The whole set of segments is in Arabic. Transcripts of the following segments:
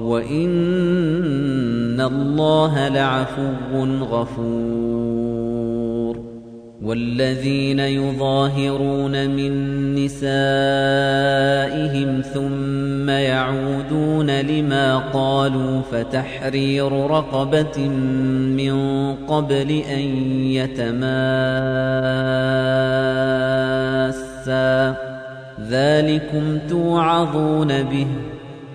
وإن الله لعفو غفور. والذين يظاهرون من نسائهم ثم يعودون لما قالوا فتحرير رقبة من قبل أن يتماسا. ذلكم توعظون به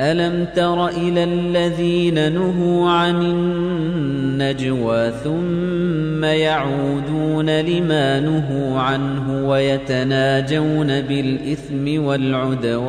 ألم تر إلى الذين نهوا عن النجوى ثم يعودون لما نهوا عنه ويتناجون بالإثم والعدوان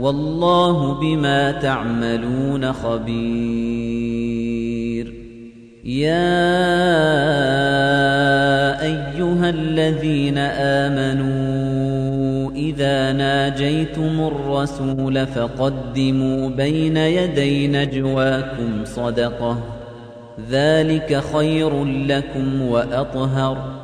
والله بما تعملون خبير. يا أيها الذين آمنوا إذا ناجيتم الرسول فقدموا بين يدي نجواكم صدقة. ذلك خير لكم وأطهر.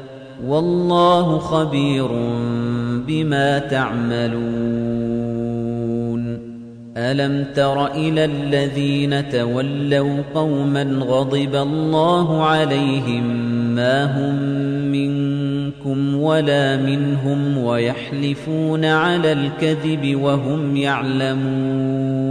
والله خبير بما تعملون. ألم تر إلى الذين تولوا قوما غضب الله عليهم ما هم منكم ولا منهم ويحلفون على الكذب وهم يعلمون.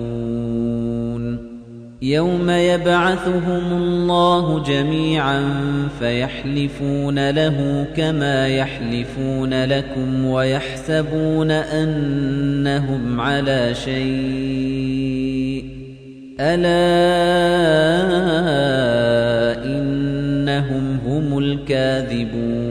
يوم يبعثهم الله جميعا فيحلفون له كما يحلفون لكم ويحسبون أنهم على شيء. ألا إنهم هم الكاذبون.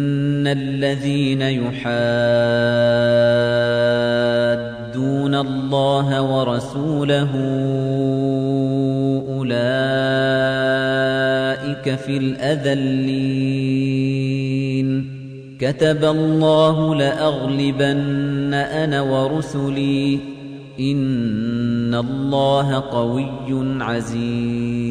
الذين يحادون الله ورسوله أولئك في الأذلين كتب الله لأغلبن أنا ورسلي إن الله قوي عزيز